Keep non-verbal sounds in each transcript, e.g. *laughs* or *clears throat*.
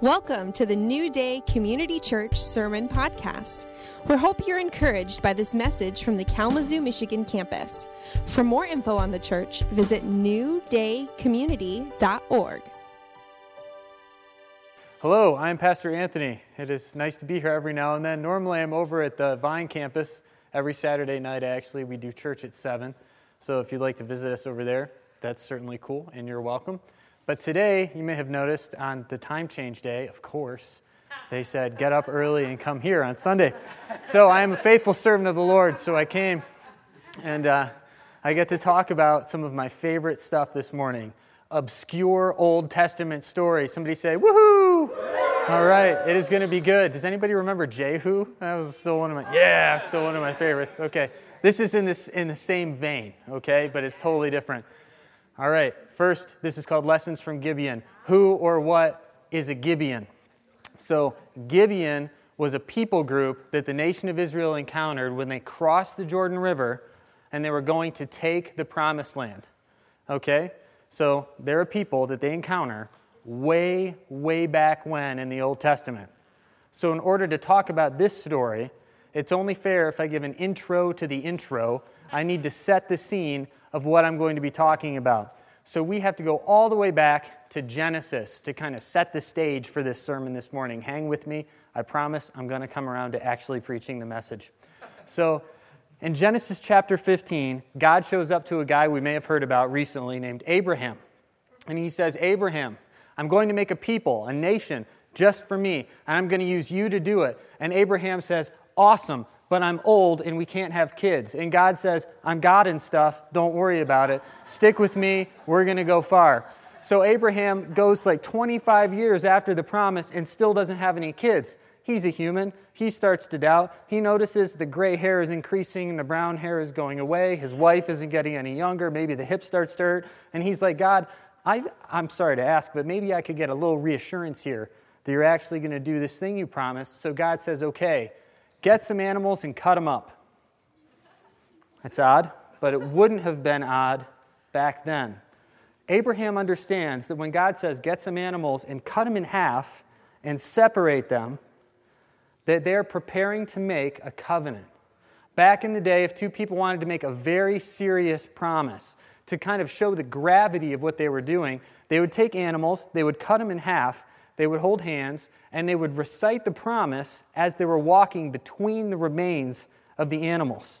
Welcome to the New Day Community Church Sermon Podcast. We hope you're encouraged by this message from the Kalamazoo, Michigan campus. For more info on the church, visit newdaycommunity.org. Hello, I'm Pastor Anthony. It is nice to be here every now and then. Normally, I'm over at the Vine campus every Saturday night, actually. We do church at 7. So if you'd like to visit us over there, that's certainly cool, and you're welcome. But today, you may have noticed on the time change day, of course, they said, get up early and come here on Sunday. So I am a faithful servant of the Lord, so I came and uh, I get to talk about some of my favorite stuff this morning obscure Old Testament stories. Somebody say, woohoo! All right, it is going to be good. Does anybody remember Jehu? That was still one of my, yeah, still one of my favorites. Okay, this is in, this, in the same vein, okay, but it's totally different. All right, first, this is called Lessons from Gibeon. Who or what is a Gibeon? So, Gibeon was a people group that the nation of Israel encountered when they crossed the Jordan River and they were going to take the promised land. Okay? So, they're a people that they encounter way, way back when in the Old Testament. So, in order to talk about this story, it's only fair if I give an intro to the intro. I need to set the scene of what I'm going to be talking about. So we have to go all the way back to Genesis to kind of set the stage for this sermon this morning. Hang with me. I promise I'm going to come around to actually preaching the message. So in Genesis chapter 15, God shows up to a guy we may have heard about recently named Abraham. And he says, Abraham, I'm going to make a people, a nation, just for me, and I'm going to use you to do it. And Abraham says, Awesome but I'm old and we can't have kids. And God says, I'm God and stuff. Don't worry about it. Stick with me. We're going to go far. So Abraham goes like 25 years after the promise and still doesn't have any kids. He's a human. He starts to doubt. He notices the gray hair is increasing and the brown hair is going away. His wife isn't getting any younger. Maybe the hip starts to hurt. And he's like, God, I, I'm sorry to ask, but maybe I could get a little reassurance here that you're actually going to do this thing you promised. So God says, okay get some animals and cut them up. That's odd, but it wouldn't have been odd back then. Abraham understands that when God says, get some animals and cut them in half and separate them, that they're preparing to make a covenant. Back in the day, if two people wanted to make a very serious promise to kind of show the gravity of what they were doing, they would take animals, they would cut them in half, they would hold hands, and they would recite the promise as they were walking between the remains of the animals.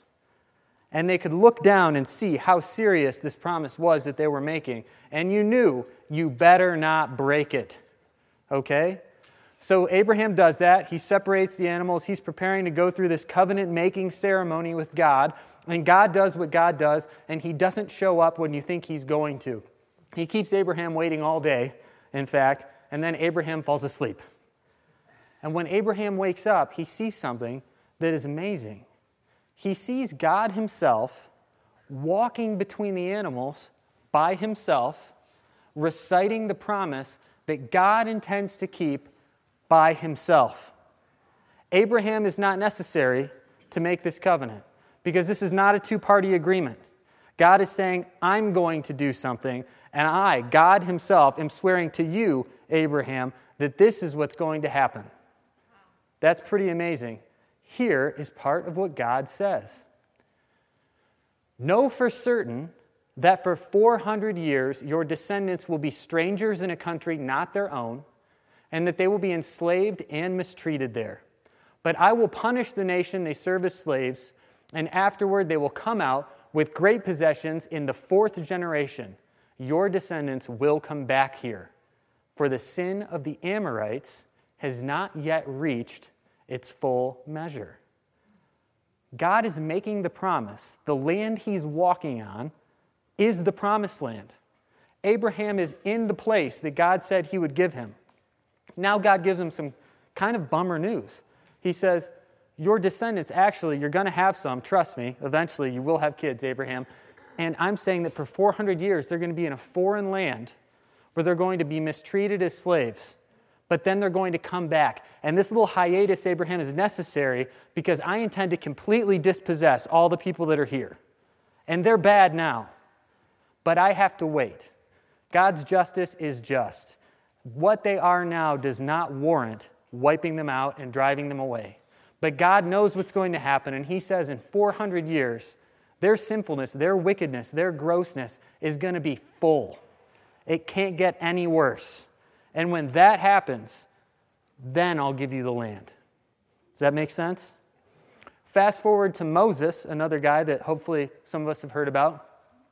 And they could look down and see how serious this promise was that they were making. And you knew you better not break it. Okay? So Abraham does that. He separates the animals. He's preparing to go through this covenant making ceremony with God. And God does what God does, and he doesn't show up when you think he's going to. He keeps Abraham waiting all day, in fact, and then Abraham falls asleep. And when Abraham wakes up, he sees something that is amazing. He sees God Himself walking between the animals by Himself, reciting the promise that God intends to keep by Himself. Abraham is not necessary to make this covenant because this is not a two party agreement. God is saying, I'm going to do something, and I, God Himself, am swearing to you, Abraham, that this is what's going to happen. That's pretty amazing. Here is part of what God says Know for certain that for 400 years your descendants will be strangers in a country not their own, and that they will be enslaved and mistreated there. But I will punish the nation they serve as slaves, and afterward they will come out with great possessions in the fourth generation. Your descendants will come back here. For the sin of the Amorites has not yet reached its full measure. God is making the promise. The land he's walking on is the promised land. Abraham is in the place that God said he would give him. Now, God gives him some kind of bummer news. He says, Your descendants, actually, you're going to have some. Trust me, eventually you will have kids, Abraham. And I'm saying that for 400 years, they're going to be in a foreign land where they're going to be mistreated as slaves but then they're going to come back. And this little hiatus, Abraham, is necessary because I intend to completely dispossess all the people that are here. And they're bad now, but I have to wait. God's justice is just. what they are now does not warrant wiping them out and driving them away. But God knows what's going to happen, and He says in 400 years, their sinfulness, their wickedness, their grossness is going to be full. It can't get any worse. And when that happens, then I'll give you the land. Does that make sense? Fast forward to Moses, another guy that hopefully some of us have heard about.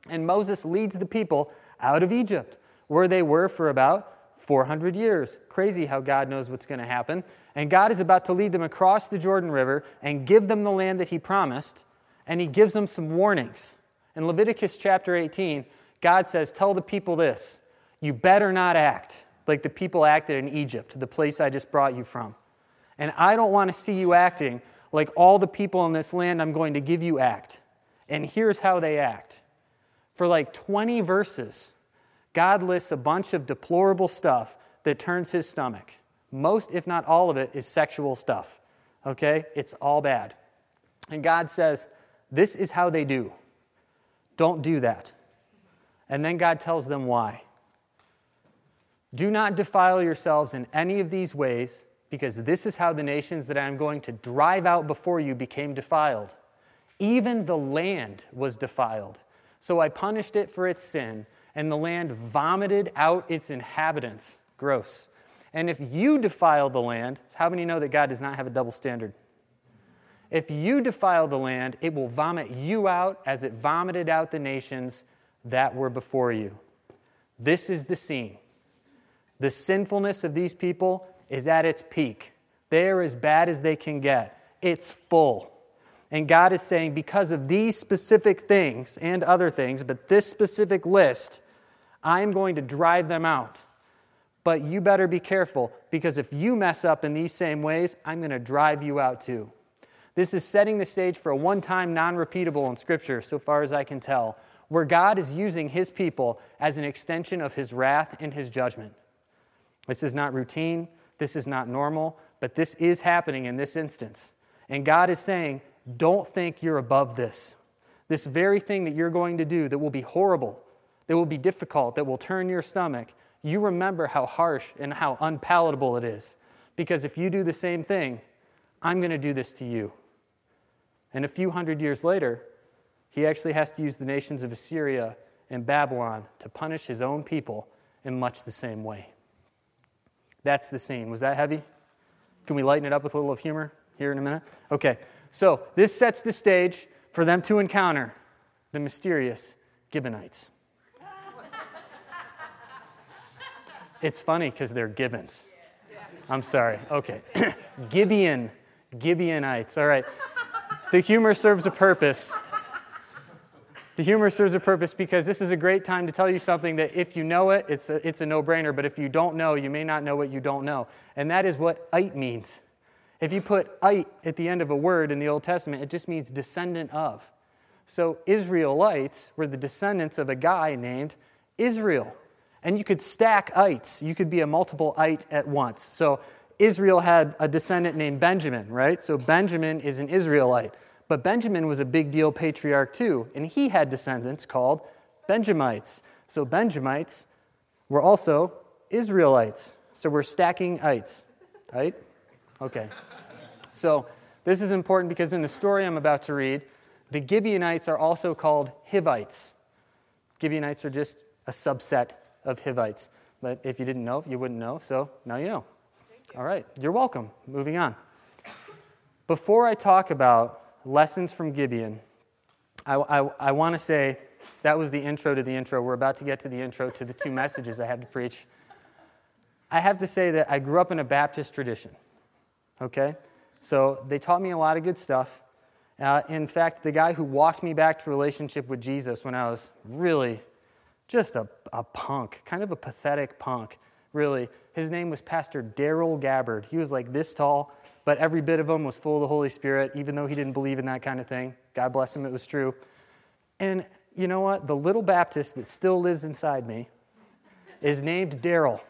And Moses leads the people out of Egypt, where they were for about 400 years. Crazy how God knows what's going to happen. And God is about to lead them across the Jordan River and give them the land that He promised. And He gives them some warnings. In Leviticus chapter 18, God says, Tell the people this you better not act like the people acted in Egypt, the place I just brought you from. And I don't want to see you acting like all the people in this land I'm going to give you act. And here's how they act. For like 20 verses, God lists a bunch of deplorable stuff that turns his stomach. Most, if not all of it, is sexual stuff. Okay? It's all bad. And God says, This is how they do. Don't do that. And then God tells them why. Do not defile yourselves in any of these ways, because this is how the nations that I am going to drive out before you became defiled. Even the land was defiled. So I punished it for its sin, and the land vomited out its inhabitants. Gross. And if you defile the land, how many know that God does not have a double standard? If you defile the land, it will vomit you out as it vomited out the nations that were before you. This is the scene. The sinfulness of these people is at its peak. They are as bad as they can get. It's full. And God is saying, because of these specific things and other things, but this specific list, I'm going to drive them out. But you better be careful, because if you mess up in these same ways, I'm going to drive you out too. This is setting the stage for a one time, non repeatable in Scripture, so far as I can tell, where God is using his people as an extension of his wrath and his judgment. This is not routine, this is not normal, but this is happening in this instance. And God is saying, don't think you're above this. This very thing that you're going to do that will be horrible, that will be difficult, that will turn your stomach, you remember how harsh and how unpalatable it is. Because if you do the same thing, I'm going to do this to you. And a few hundred years later, he actually has to use the nations of Assyria and Babylon to punish his own people in much the same way. That's the scene. Was that heavy? Can we lighten it up with a little of humor here in a minute? Okay, so this sets the stage for them to encounter the mysterious Gibeonites. it's funny because they're Gibbons. I'm sorry. Okay. *clears throat* Gibeon. Gibeonites. All right. The humor serves a purpose. The humor serves a purpose because this is a great time to tell you something that if you know it, it's a, it's a no brainer. But if you don't know, you may not know what you don't know. And that is what ite means. If you put ite at the end of a word in the Old Testament, it just means descendant of. So Israelites were the descendants of a guy named Israel. And you could stack ites, you could be a multiple ite at once. So Israel had a descendant named Benjamin, right? So Benjamin is an Israelite. But Benjamin was a big deal patriarch too, and he had descendants called Benjamites. So Benjamites were also Israelites. So we're stacking ites, right? Okay. So this is important because in the story I'm about to read, the Gibeonites are also called Hivites. Gibeonites are just a subset of Hivites. But if you didn't know, you wouldn't know, so now you know. All right, you're welcome. Moving on. Before I talk about lessons from Gibeon, I, I, I want to say that was the intro to the intro. We're about to get to the intro to the two *laughs* messages I have to preach. I have to say that I grew up in a Baptist tradition, okay? So they taught me a lot of good stuff. Uh, in fact, the guy who walked me back to relationship with Jesus when I was really just a, a punk, kind of a pathetic punk, really, his name was Pastor Daryl Gabbard. He was like this tall, but every bit of him was full of the Holy Spirit, even though he didn't believe in that kind of thing. God bless him, it was true. And you know what? The little Baptist that still lives inside me is named Daryl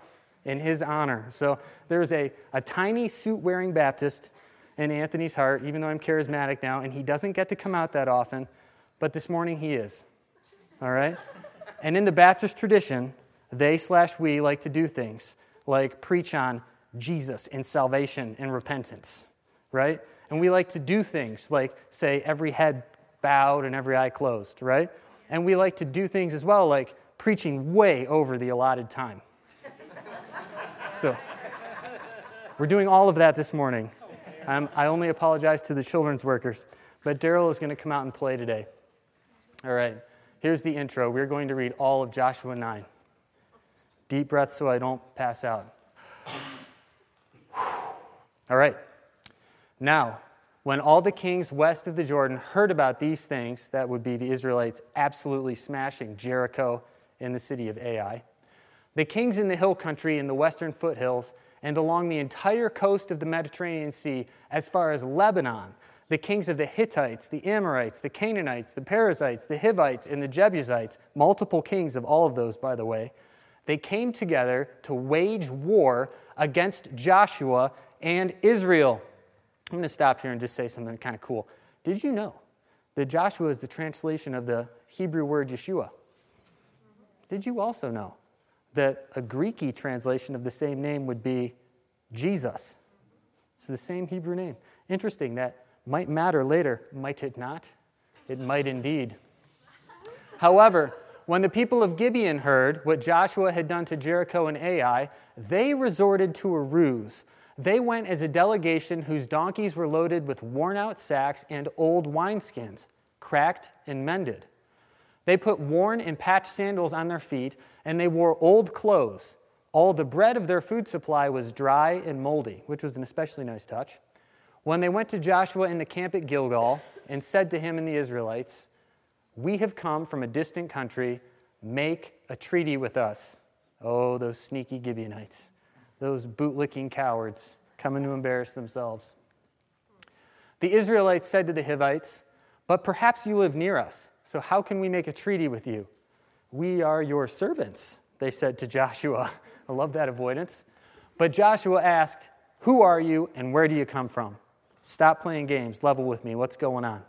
in his honor. So there's a, a tiny suit wearing Baptist in Anthony's heart, even though I'm charismatic now, and he doesn't get to come out that often, but this morning he is. All right? and in the Baptist tradition, they slash we like to do things like preach on Jesus and salvation and repentance, right? And we like to do things like say every head bowed and every eye closed, right? And we like to do things as well like preaching way over the allotted time. *laughs* so we're doing all of that this morning. Um, I only apologize to the children's workers, but Daryl is going to come out and play today. All right, here's the intro. We're going to read all of Joshua 9. Deep breath so I don't pass out. *sighs* All right. Now, when all the kings west of the Jordan heard about these things, that would be the Israelites absolutely smashing Jericho in the city of Ai, the kings in the hill country in the western foothills and along the entire coast of the Mediterranean Sea as far as Lebanon, the kings of the Hittites, the Amorites, the Canaanites, the Perizzites, the Hivites, and the Jebusites, multiple kings of all of those, by the way, they came together to wage war against Joshua and Israel. I'm going to stop here and just say something kind of cool. Did you know that Joshua is the translation of the Hebrew word Yeshua? Did you also know that a Greeky translation of the same name would be Jesus? It's the same Hebrew name. Interesting, that might matter later, might it not? It might indeed. However, when the people of Gibeon heard what Joshua had done to Jericho and Ai, they resorted to a ruse. They went as a delegation whose donkeys were loaded with worn out sacks and old wineskins, cracked and mended. They put worn and patched sandals on their feet, and they wore old clothes. All the bread of their food supply was dry and moldy, which was an especially nice touch. When they went to Joshua in the camp at Gilgal and said to him and the Israelites, We have come from a distant country, make a treaty with us. Oh, those sneaky Gibeonites, those bootlicking cowards coming to embarrass themselves. The Israelites said to the Hivites, But perhaps you live near us so, how can we make a treaty with you? We are your servants, they said to Joshua. *laughs* I love that avoidance. But Joshua asked, Who are you and where do you come from? Stop playing games. Level with me. What's going on?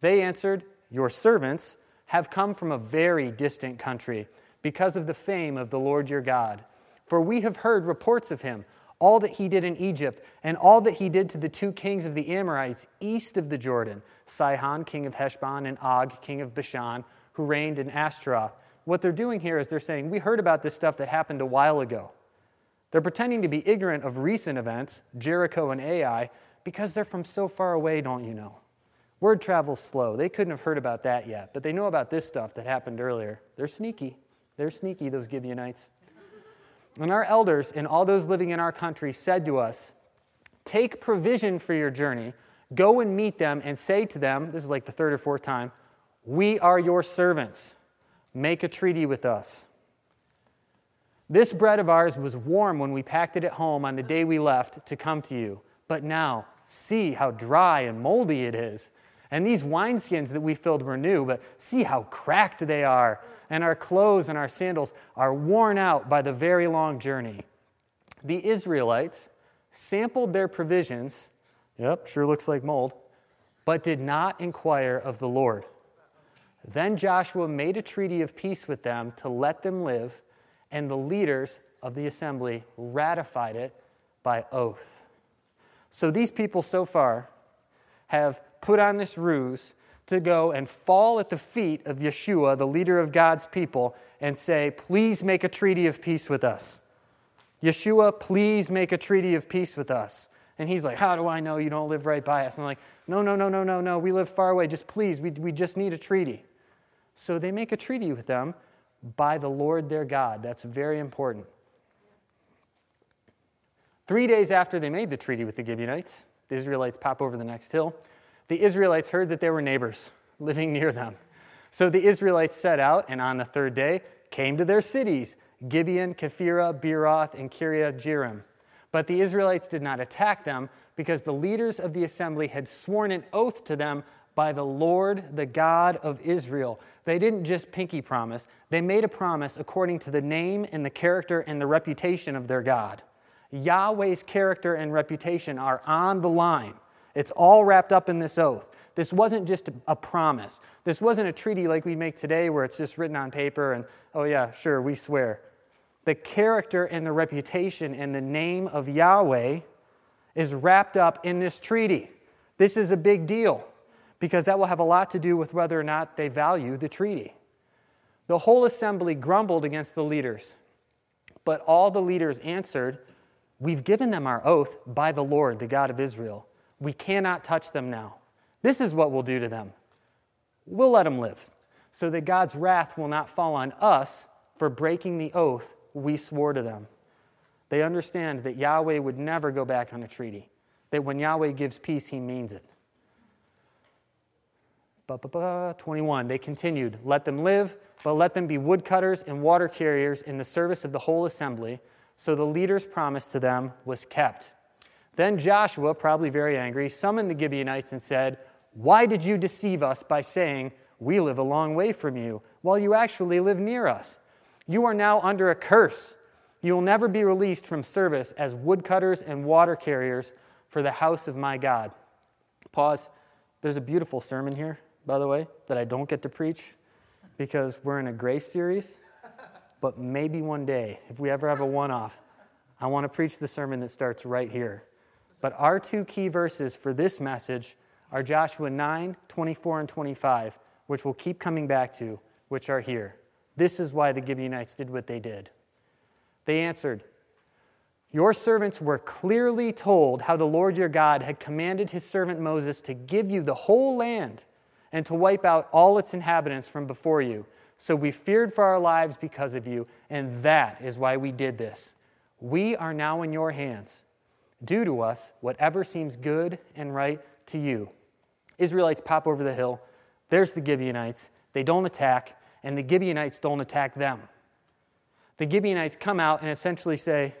They answered, Your servants have come from a very distant country because of the fame of the Lord your God. For we have heard reports of him all that he did in Egypt, and all that he did to the two kings of the Amorites east of the Jordan Sihon, king of Heshbon, and Og, king of Bashan, who reigned in Ashtaroth. What they're doing here is they're saying, We heard about this stuff that happened a while ago. They're pretending to be ignorant of recent events, Jericho and Ai, because they're from so far away, don't you know? Word travels slow. They couldn't have heard about that yet, but they know about this stuff that happened earlier. They're sneaky. They're sneaky, those Gibeonites. And our elders and all those living in our country said to us, Take provision for your journey, go and meet them, and say to them, this is like the third or fourth time, We are your servants. Make a treaty with us. This bread of ours was warm when we packed it at home on the day we left to come to you. But now, see how dry and moldy it is. And these wineskins that we filled were new, but see how cracked they are and our clothes and our sandals are worn out by the very long journey. The Israelites sampled their provisions, yep, sure looks like mold, but did not inquire of the Lord. Then Joshua made a treaty of peace with them to let them live, and the leaders of the assembly ratified it by oath. So these people so far have put on this ruse to go and fall at the feet of Yeshua, the leader of God's people, and say, Please make a treaty of peace with us. Yeshua, please make a treaty of peace with us. And he's like, How do I know you don't live right by us? And I'm like, No, no, no, no, no, no. We live far away. Just please, we, we just need a treaty. So they make a treaty with them by the Lord their God. That's very important. Three days after they made the treaty with the Gibeonites, the Israelites pop over the next hill the Israelites heard that there were neighbors living near them. So the Israelites set out, and on the third day came to their cities Gibeon, Kephirah, Beeroth, and Kiriath Jearim. But the Israelites did not attack them because the leaders of the assembly had sworn an oath to them by the Lord, the God of Israel. They didn't just pinky promise, they made a promise according to the name and the character and the reputation of their God. Yahweh's character and reputation are on the line. It's all wrapped up in this oath. This wasn't just a promise. This wasn't a treaty like we make today where it's just written on paper and, oh, yeah, sure, we swear. the character and the reputation and the name of Yahweh is wrapped up in this treaty. This is a big deal because that will have a lot to do with whether or not they value the treaty. The whole assembly grumbled against the leaders, but all the leaders answered, We've given them our oath by the Lord, the God of Israel. We cannot touch them now. This is what we'll do to them. We'll let them live, so that God's wrath will not fall on us for breaking the oath we swore to them. They understand that Yahweh would never go back on a treaty, that when Yahweh gives peace, he means it. 21. They continued, Let them live, but let them be woodcutters and water carriers in the service of the whole assembly. So the leader's promise to them was kept. Then Joshua, probably very angry, summoned the Gibeonites and said, Why did you deceive us by saying, We live a long way from you, while you actually live near us? You are now under a curse. You will never be released from service as woodcutters and water carriers for the house of my God. Pause. There's a beautiful sermon here, by the way, that I don't get to preach because we're in a grace series. But maybe one day, if we ever have a one off, I want to preach the sermon that starts right here. But our two key verses for this message are Joshua 9, 24, and 25, which we'll keep coming back to, which are here. This is why the Gibeonites did what they did. They answered, Your servants were clearly told how the Lord your God had commanded his servant Moses to give you the whole land and to wipe out all its inhabitants from before you. So we feared for our lives because of you, and that is why we did this. We are now in your hands. Do to us whatever seems good and right to you. Israelites pop over the hill. There's the Gibeonites. They don't attack and the Gibeonites don't attack them. The Gibeonites come out and essentially say,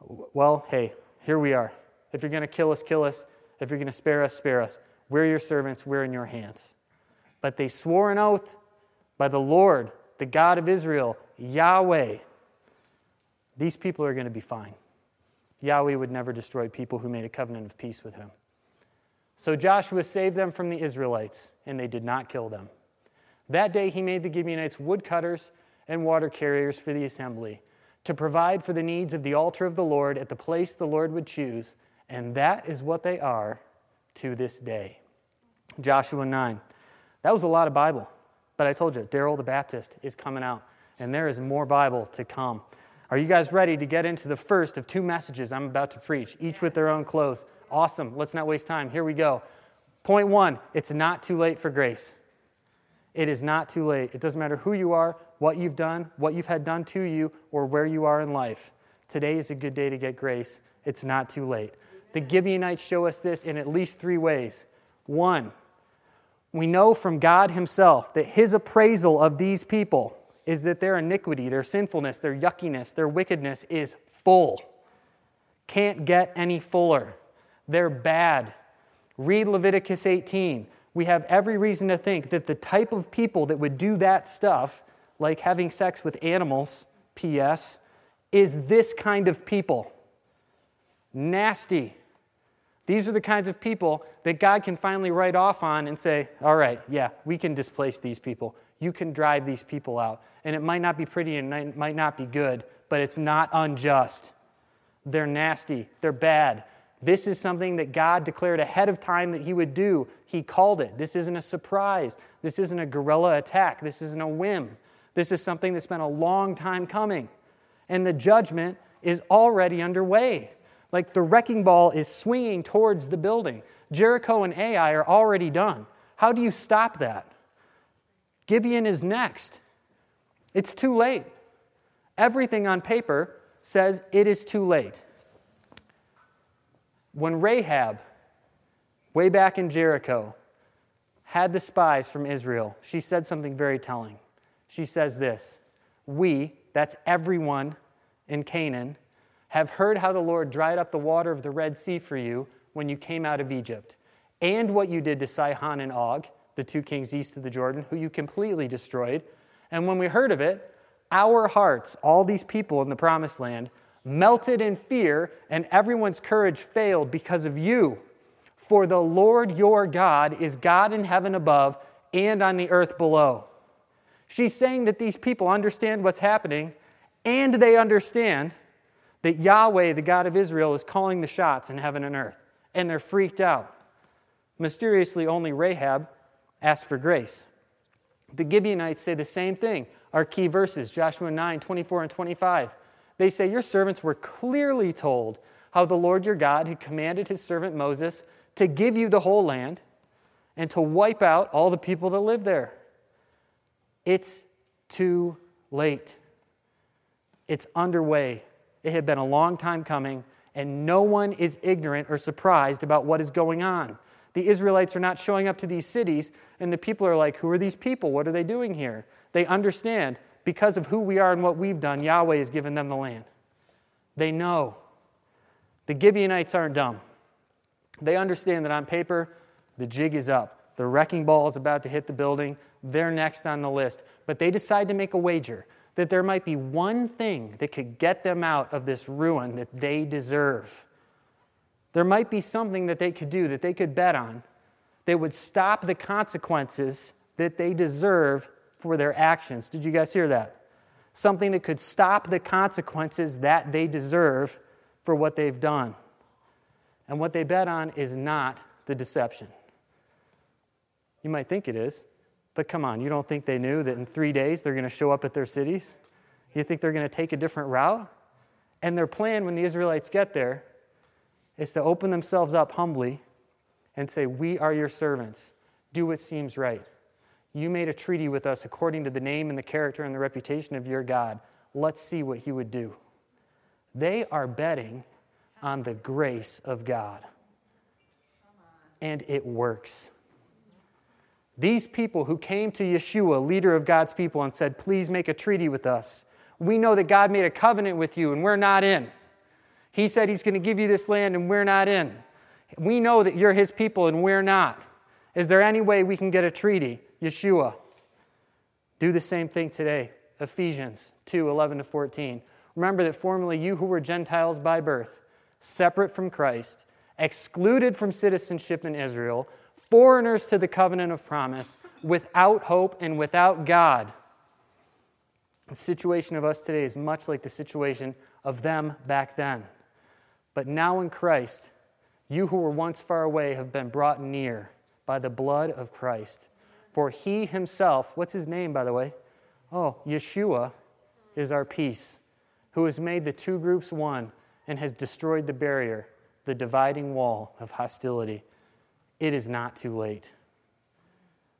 Well, hey, here we are. If you're going to kill us, kill us. If you're going to spare us, spare us. We're your servants, we're in your hands. But they swore an oath by the Lord, the God of Israel, Yahweh. These people are going to be fine. Yahweh would never destroy people who made a covenant of peace with him. So Joshua saved them from the Israelites, and they did not kill them. That day he made the Gibeonites woodcutters and water carriers for the assembly, to provide for the needs of the altar of the Lord at the place the Lord would choose, and that is what they are to this day. Joshua 9. That was a lot of Bible, but I told you, Daryl the Baptist is coming out, and there is more Bible to come. Are you guys ready to get into the first of two messages I'm about to preach, each with their own clothes? Awesome. Let's not waste time. Here we go. Point one it's not too late for grace. It is not too late. It doesn't matter who you are, what you've done, what you've had done to you, or where you are in life. Today is a good day to get grace. It's not too late. The Gibeonites show us this in at least three ways. One, we know from God Himself that His appraisal of these people is that their iniquity, their sinfulness, their yuckiness, their wickedness is full. Can't get any fuller. They're bad. Read Leviticus 18 we have every reason to think that the type of people that would do that stuff, like having sex with animals, P.S., is this kind of people. Nasty. These are the kinds of people that God can finally write off on and say, all right, yeah, we can displace these people. You can drive these people out. And it might not be pretty and it might not be good, but it's not unjust. They're nasty. They're bad. This is something that God declared ahead of time that He would do. He called it. This isn't a surprise. This isn't a guerrilla attack. This isn't a whim. This is something that's been a long time coming. And the judgment is already underway. Like the wrecking ball is swinging towards the building. Jericho and Ai are already done. How do you stop that? Gibeon is next. It's too late. Everything on paper says it is too late. When Rahab, way back in Jericho, had the spies from Israel, she said something very telling. She says this We, that's everyone in Canaan, have heard how the Lord dried up the water of the Red Sea for you when you came out of Egypt, and what you did to Sihon and Og, the two kings east of the Jordan, who you completely destroyed. And when we heard of it, our hearts, all these people in the promised land, melted in fear, and everyone's courage failed because of you. For the Lord your God is God in heaven above and on the earth below. She's saying that these people understand what's happening and they understand that Yahweh, the God of Israel, is calling the shots in heaven and earth, and they're freaked out. Mysteriously, only Rahab asked for grace. The Gibeonites say the same thing. Our key verses, Joshua 9, 24 and 25. They say, Your servants were clearly told how the Lord your God had commanded his servant Moses to give you the whole land and to wipe out all the people that live there. It's too late. It's underway. It had been a long time coming, and no one is ignorant or surprised about what is going on. The Israelites are not showing up to these cities, and the people are like, Who are these people? What are they doing here? They understand because of who we are and what we've done, Yahweh has given them the land. They know. The Gibeonites aren't dumb. They understand that on paper, the jig is up. The wrecking ball is about to hit the building. They're next on the list. But they decide to make a wager that there might be one thing that could get them out of this ruin that they deserve. There might be something that they could do, that they could bet on, that would stop the consequences that they deserve for their actions. Did you guys hear that? Something that could stop the consequences that they deserve for what they've done. And what they bet on is not the deception. You might think it is, but come on, you don't think they knew that in three days they're going to show up at their cities? You think they're going to take a different route? And their plan when the Israelites get there is to open themselves up humbly and say, We are your servants. Do what seems right. You made a treaty with us according to the name and the character and the reputation of your God. Let's see what he would do. They are betting on the grace of God. And it works. These people who came to Yeshua, leader of God's people, and said, Please make a treaty with us. We know that God made a covenant with you and we're not in. He said He's going to give you this land and we're not in. We know that you're His people and we're not. Is there any way we can get a treaty? Yeshua. Do the same thing today. Ephesians 2 11 to 14. Remember that formerly you who were Gentiles by birth, separate from Christ, excluded from citizenship in Israel, foreigners to the covenant of promise, without hope and without God. The situation of us today is much like the situation of them back then. But now in Christ, you who were once far away have been brought near by the blood of Christ. For he himself, what's his name, by the way? Oh, Yeshua is our peace, who has made the two groups one and has destroyed the barrier, the dividing wall of hostility. It is not too late.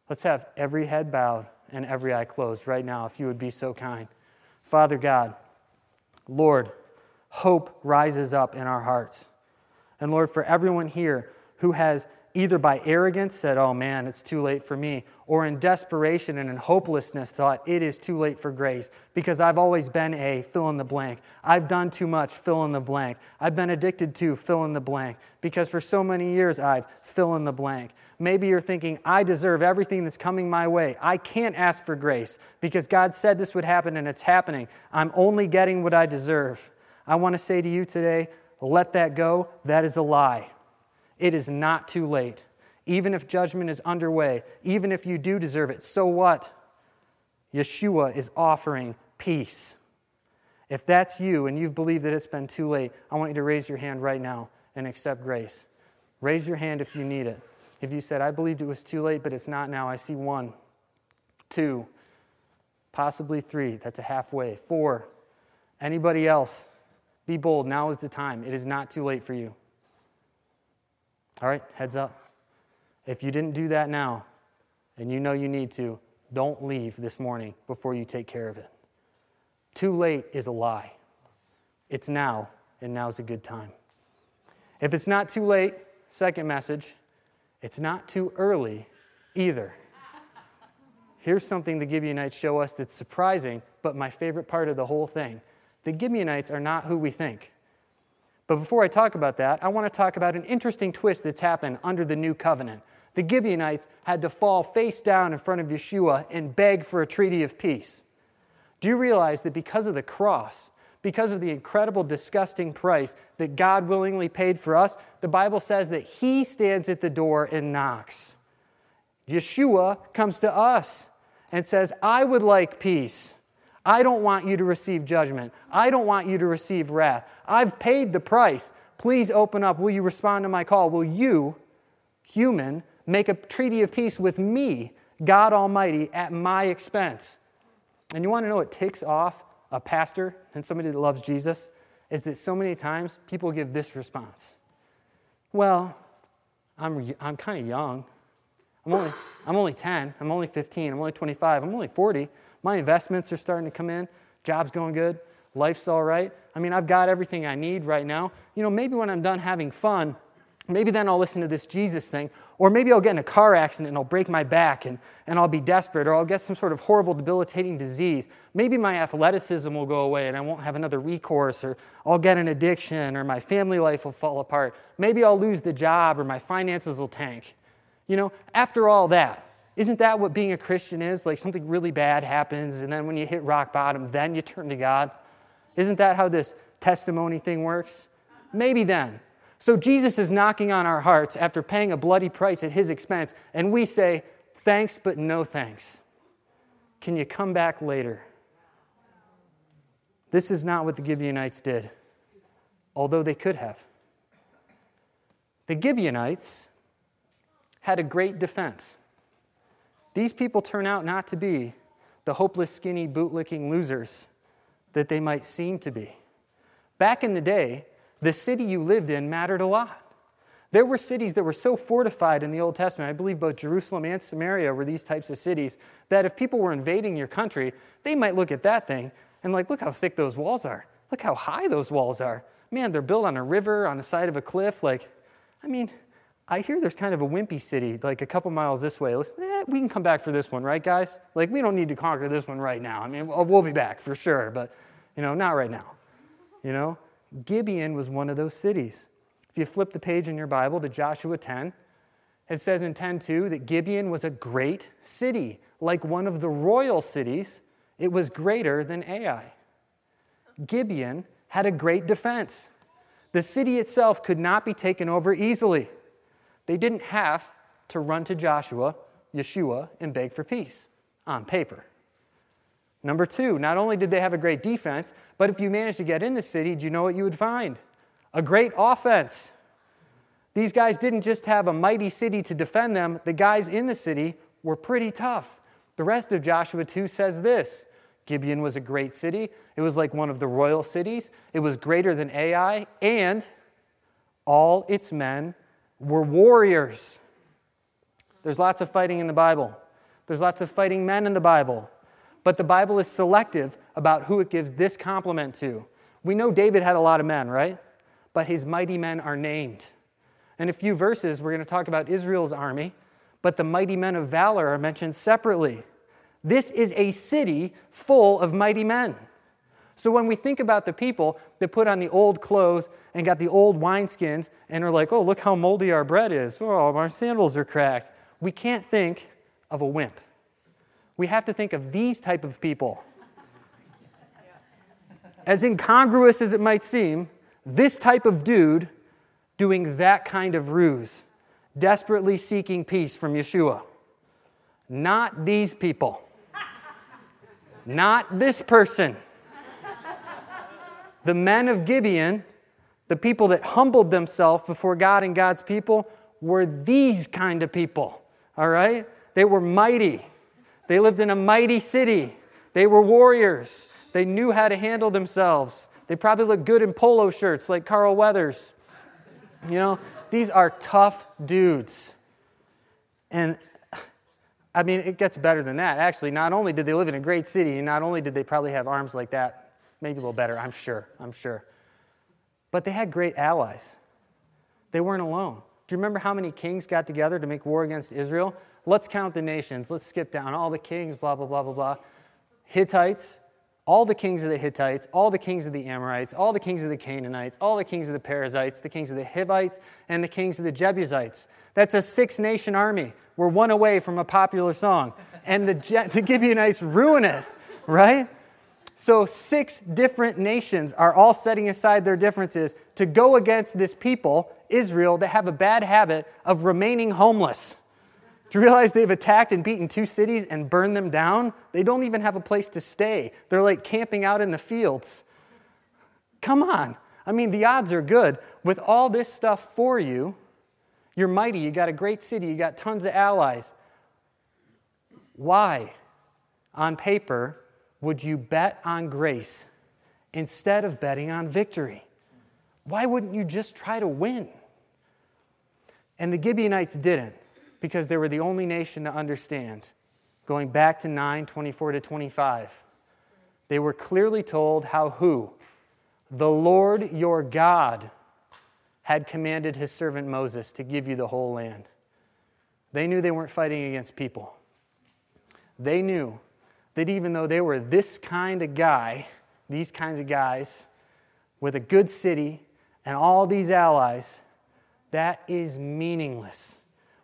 Let's have every head bowed and every eye closed right now, if you would be so kind. Father God, Lord, hope rises up in our hearts. And Lord, for everyone here who has either by arrogance said, Oh man, it's too late for me, or in desperation and in hopelessness thought, It is too late for grace because I've always been a fill in the blank. I've done too much, fill in the blank. I've been addicted to fill in the blank because for so many years I've fill in the blank. Maybe you're thinking, I deserve everything that's coming my way. I can't ask for grace because God said this would happen and it's happening. I'm only getting what I deserve. I want to say to you today, let that go. That is a lie. It is not too late. Even if judgment is underway, even if you do deserve it, so what? Yeshua is offering peace. If that's you and you've believed that it's been too late, I want you to raise your hand right now and accept grace. Raise your hand if you need it. If you said, I believed it was too late, but it's not now, I see one, two, possibly three. That's a halfway. Four. Anybody else? Be bold. Now is the time. It is not too late for you. All right, heads up. If you didn't do that now, and you know you need to, don't leave this morning before you take care of it. Too late is a lie. It's now, and now's a good time. If it's not too late, second message, it's not too early either. Here's something the Gibeonites show us that's surprising, but my favorite part of the whole thing. The Gibeonites are not who we think. But before I talk about that, I want to talk about an interesting twist that's happened under the new covenant. The Gibeonites had to fall face down in front of Yeshua and beg for a treaty of peace. Do you realize that because of the cross, because of the incredible, disgusting price that God willingly paid for us, the Bible says that He stands at the door and knocks. Yeshua comes to us and says, I would like peace. I don't want you to receive judgment. I don't want you to receive wrath. I've paid the price. Please open up. Will you respond to my call? Will you, human, make a treaty of peace with me, God Almighty, at my expense? And you want to know what takes off a pastor and somebody that loves Jesus? Is that so many times people give this response Well, I'm, I'm kind of young. I'm only, I'm only 10. I'm only 15. I'm only 25. I'm only 40. My investments are starting to come in. Job's going good. Life's all right. I mean, I've got everything I need right now. You know, maybe when I'm done having fun, maybe then I'll listen to this Jesus thing. Or maybe I'll get in a car accident and I'll break my back and, and I'll be desperate, or I'll get some sort of horrible, debilitating disease. Maybe my athleticism will go away and I won't have another recourse, or I'll get an addiction, or my family life will fall apart. Maybe I'll lose the job, or my finances will tank. You know, after all that, isn't that what being a Christian is? Like something really bad happens, and then when you hit rock bottom, then you turn to God? Isn't that how this testimony thing works? Maybe then. So Jesus is knocking on our hearts after paying a bloody price at his expense, and we say, Thanks, but no thanks. Can you come back later? This is not what the Gibeonites did, although they could have. The Gibeonites had a great defense. These people turn out not to be the hopeless, skinny, bootlicking losers that they might seem to be. Back in the day, the city you lived in mattered a lot. There were cities that were so fortified in the Old Testament, I believe both Jerusalem and Samaria were these types of cities, that if people were invading your country, they might look at that thing and, like, look how thick those walls are. Look how high those walls are. Man, they're built on a river, on the side of a cliff. Like, I mean, I hear there's kind of a wimpy city, like a couple miles this way. Eh, we can come back for this one, right, guys? Like, we don't need to conquer this one right now. I mean, we'll be back for sure, but, you know, not right now. You know? Gibeon was one of those cities. If you flip the page in your Bible to Joshua 10, it says in 10:2 that Gibeon was a great city, like one of the royal cities. It was greater than Ai. Gibeon had a great defense. The city itself could not be taken over easily. They didn't have to run to Joshua, Yeshua, and beg for peace on paper. Number two, not only did they have a great defense, but if you managed to get in the city, do you know what you would find? A great offense. These guys didn't just have a mighty city to defend them, the guys in the city were pretty tough. The rest of Joshua 2 says this Gibeon was a great city. It was like one of the royal cities. It was greater than Ai, and all its men were warriors. There's lots of fighting in the Bible. There's lots of fighting men in the Bible. But the Bible is selective about who it gives this compliment to. We know David had a lot of men, right? But his mighty men are named. In a few verses, we're going to talk about Israel's army, but the mighty men of valor are mentioned separately. This is a city full of mighty men. So when we think about the people that put on the old clothes and got the old wineskins and are like, oh, look how moldy our bread is. Oh, our sandals are cracked. We can't think of a wimp we have to think of these type of people. As incongruous as it might seem, this type of dude doing that kind of ruse, desperately seeking peace from Yeshua. Not these people. Not this person. The men of Gibeon, the people that humbled themselves before God and God's people, were these kind of people. All right? They were mighty. They lived in a mighty city. They were warriors. They knew how to handle themselves. They probably looked good in polo shirts like Carl Weathers. You know, these are tough dudes. And I mean, it gets better than that. Actually, not only did they live in a great city, and not only did they probably have arms like that, maybe a little better, I'm sure, I'm sure, but they had great allies. They weren't alone. Do you remember how many kings got together to make war against Israel? Let's count the nations. Let's skip down all the kings, blah, blah, blah, blah, blah. Hittites, all the kings of the Hittites, all the kings of the Amorites, all the kings of the Canaanites, all the kings of the Perizzites, the kings of the Hivites, and the kings of the Jebusites. That's a six nation army. We're one away from a popular song. And the, Je- the Gibeonites ruin it, right? So, six different nations are all setting aside their differences to go against this people, Israel, that have a bad habit of remaining homeless. Do you realize they've attacked and beaten two cities and burned them down? They don't even have a place to stay. They're like camping out in the fields. Come on. I mean, the odds are good. With all this stuff for you, you're mighty. You got a great city. You got tons of allies. Why, on paper, would you bet on grace instead of betting on victory? Why wouldn't you just try to win? And the Gibeonites didn't because they were the only nation to understand. Going back to 9 24 to 25, they were clearly told how who? The Lord your God had commanded his servant Moses to give you the whole land. They knew they weren't fighting against people. They knew that even though they were this kind of guy, these kinds of guys, with a good city and all these allies, that is meaningless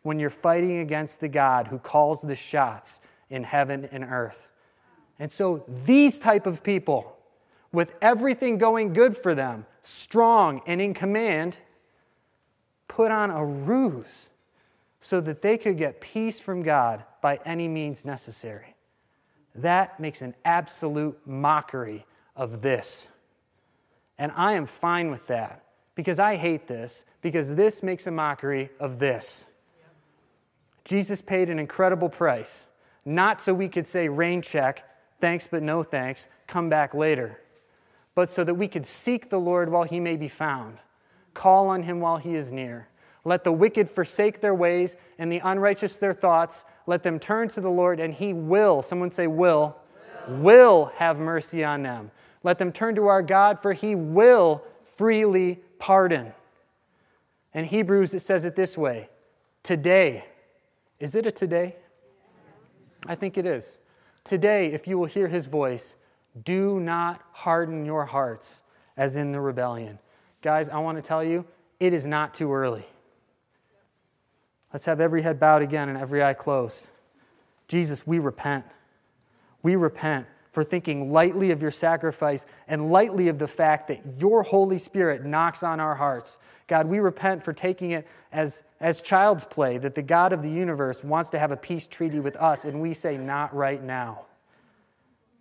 when you're fighting against the God who calls the shots in heaven and earth. And so these type of people, with everything going good for them, strong and in command, put on a ruse so that they could get peace from God by any means necessary. That makes an absolute mockery of this. And I am fine with that because I hate this, because this makes a mockery of this. Jesus paid an incredible price, not so we could say, rain check, thanks but no thanks, come back later, but so that we could seek the Lord while he may be found, call on him while he is near. Let the wicked forsake their ways and the unrighteous their thoughts. Let them turn to the Lord, and he will, someone say, will, will, will have mercy on them. Let them turn to our God, for he will freely pardon. In Hebrews, it says it this way Today, is it a today? I think it is. Today, if you will hear his voice, do not harden your hearts as in the rebellion. Guys, I want to tell you, it is not too early. Let's have every head bowed again and every eye closed. Jesus, we repent. We repent for thinking lightly of your sacrifice and lightly of the fact that your Holy Spirit knocks on our hearts God, we repent for taking it as, as child's play that the God of the universe wants to have a peace treaty with us, and we say, not right now.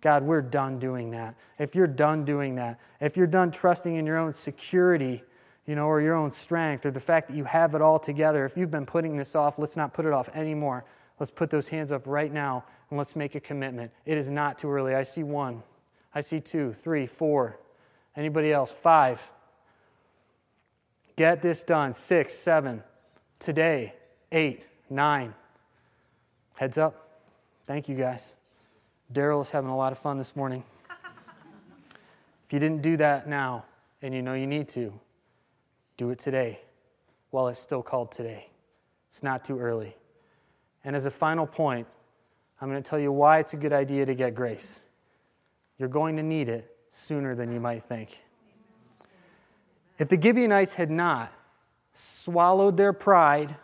God, we're done doing that. If you're done doing that, if you're done trusting in your own security, you know, or your own strength, or the fact that you have it all together, if you've been putting this off, let's not put it off anymore. Let's put those hands up right now and let's make a commitment. It is not too early. I see one. I see two, three, four. Anybody else? Five. Get this done. Six, seven. Today, eight, nine. Heads up. Thank you guys. Daryl is having a lot of fun this morning. *laughs* if you didn't do that now, and you know you need to, do it today while it's still called today. It's not too early. And as a final point, I'm going to tell you why it's a good idea to get grace. You're going to need it sooner than you might think. If the Gibeonites had not swallowed their pride,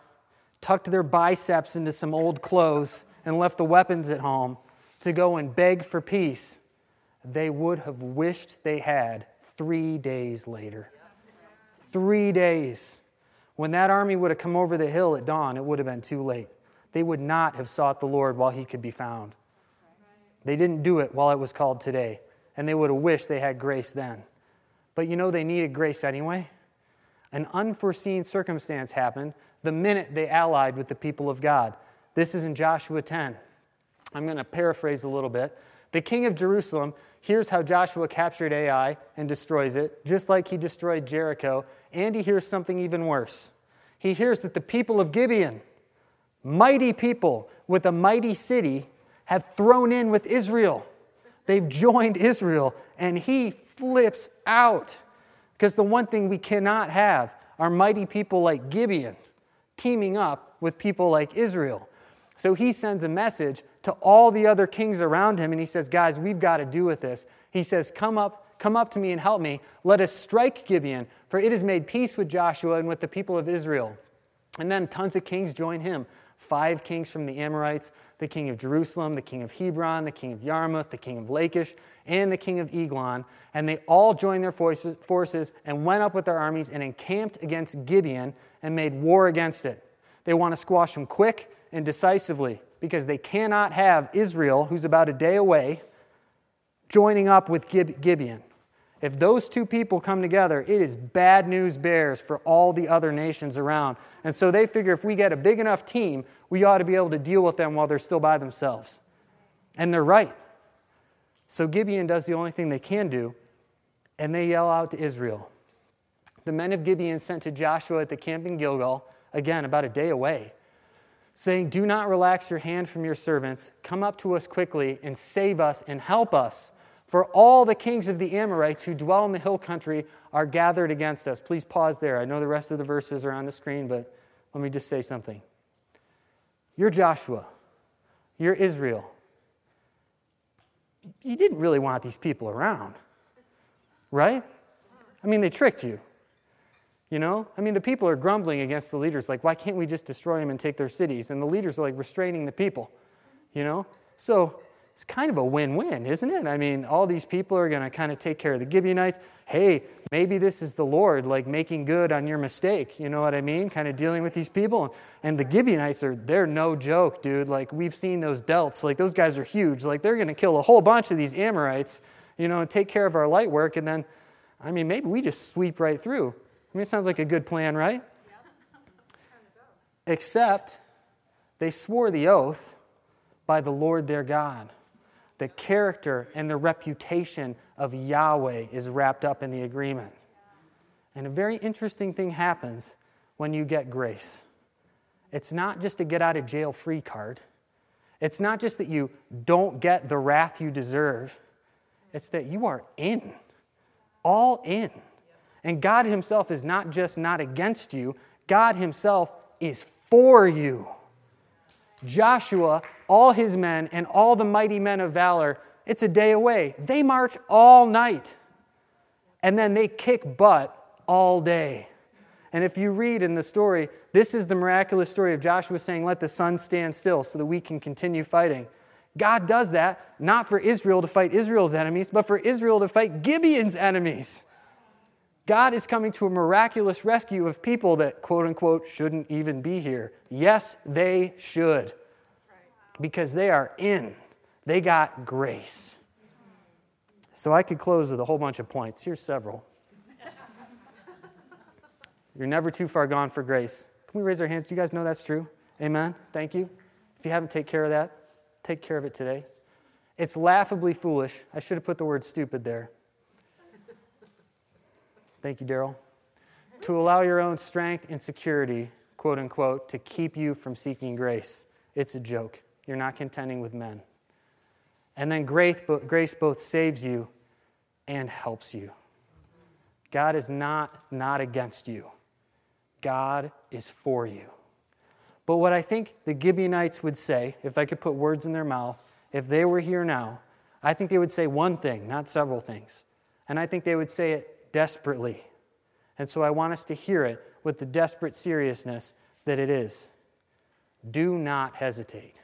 tucked their biceps into some old clothes, and left the weapons at home to go and beg for peace, they would have wished they had three days later. Three days. When that army would have come over the hill at dawn, it would have been too late. They would not have sought the Lord while he could be found. They didn't do it while it was called today, and they would have wished they had grace then. But you know they needed grace anyway? An unforeseen circumstance happened the minute they allied with the people of God. This is in Joshua 10. I'm going to paraphrase a little bit. The king of Jerusalem hears how Joshua captured Ai and destroys it, just like he destroyed Jericho, and he hears something even worse. He hears that the people of Gibeon, mighty people with a mighty city, have thrown in with Israel. They've joined Israel, and he flips out. Because the one thing we cannot have are mighty people like Gibeon teaming up with people like Israel. So he sends a message to all the other kings around him and he says, Guys, we've got to do with this. He says, Come up, come up to me and help me. Let us strike Gibeon, for it has made peace with Joshua and with the people of Israel. And then tons of kings join him. Five kings from the Amorites, the king of Jerusalem, the king of Hebron, the king of Jarmuth, the king of Lachish, and the king of Eglon. And they all joined their forces and went up with their armies and encamped against Gibeon and made war against it. They want to squash them quick and decisively because they cannot have Israel, who's about a day away, joining up with Gibeon. If those two people come together, it is bad news bears for all the other nations around. And so they figure if we get a big enough team, we ought to be able to deal with them while they're still by themselves. And they're right. So Gibeon does the only thing they can do, and they yell out to Israel. The men of Gibeon sent to Joshua at the camp in Gilgal, again, about a day away, saying, Do not relax your hand from your servants. Come up to us quickly and save us and help us. For all the kings of the Amorites who dwell in the hill country are gathered against us. Please pause there. I know the rest of the verses are on the screen, but let me just say something. You're Joshua, you're Israel you didn't really want these people around, right? I mean, they tricked you. You know? I mean, the people are grumbling against the leaders, like, why can't we just destroy them and take their cities? And the leaders are like restraining the people, you know? So it's kind of a win win, isn't it? I mean, all these people are going to kind of take care of the Gibeonites. Hey, maybe this is the Lord, like making good on your mistake. You know what I mean? Kind of dealing with these people. And the Gibeonites are, they're no joke, dude. Like, we've seen those delts. Like, those guys are huge. Like, they're going to kill a whole bunch of these Amorites, you know, and take care of our light work. And then, I mean, maybe we just sweep right through. I mean, it sounds like a good plan, right? Except they swore the oath by the Lord their God the character and the reputation of Yahweh is wrapped up in the agreement. And a very interesting thing happens when you get grace. It's not just a get out of jail free card. It's not just that you don't get the wrath you deserve. It's that you are in, all in. And God Himself is not just not against you, God Himself is for you. Joshua, all his men, and all the mighty men of valor, it's a day away. They march all night. And then they kick butt all day. And if you read in the story, this is the miraculous story of Joshua saying, Let the sun stand still so that we can continue fighting. God does that not for Israel to fight Israel's enemies, but for Israel to fight Gibeon's enemies. God is coming to a miraculous rescue of people that, quote unquote, shouldn't even be here. Yes, they should. Because they are in, they got grace. So I could close with a whole bunch of points. Here's several. *laughs* You're never too far gone for grace. Can we raise our hands? Do you guys know that's true? Amen. Thank you. If you haven't taken care of that, take care of it today. It's laughably foolish. I should have put the word stupid there. Thank you, Daryl. To allow your own strength and security, quote unquote, to keep you from seeking grace. It's a joke. You're not contending with men. And then grace, grace both saves you and helps you. God is not not against you. God is for you. But what I think the Gibeonites would say, if I could put words in their mouth, if they were here now, I think they would say one thing, not several things. And I think they would say it desperately. And so I want us to hear it with the desperate seriousness that it is. Do not hesitate.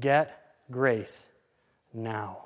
Get grace now.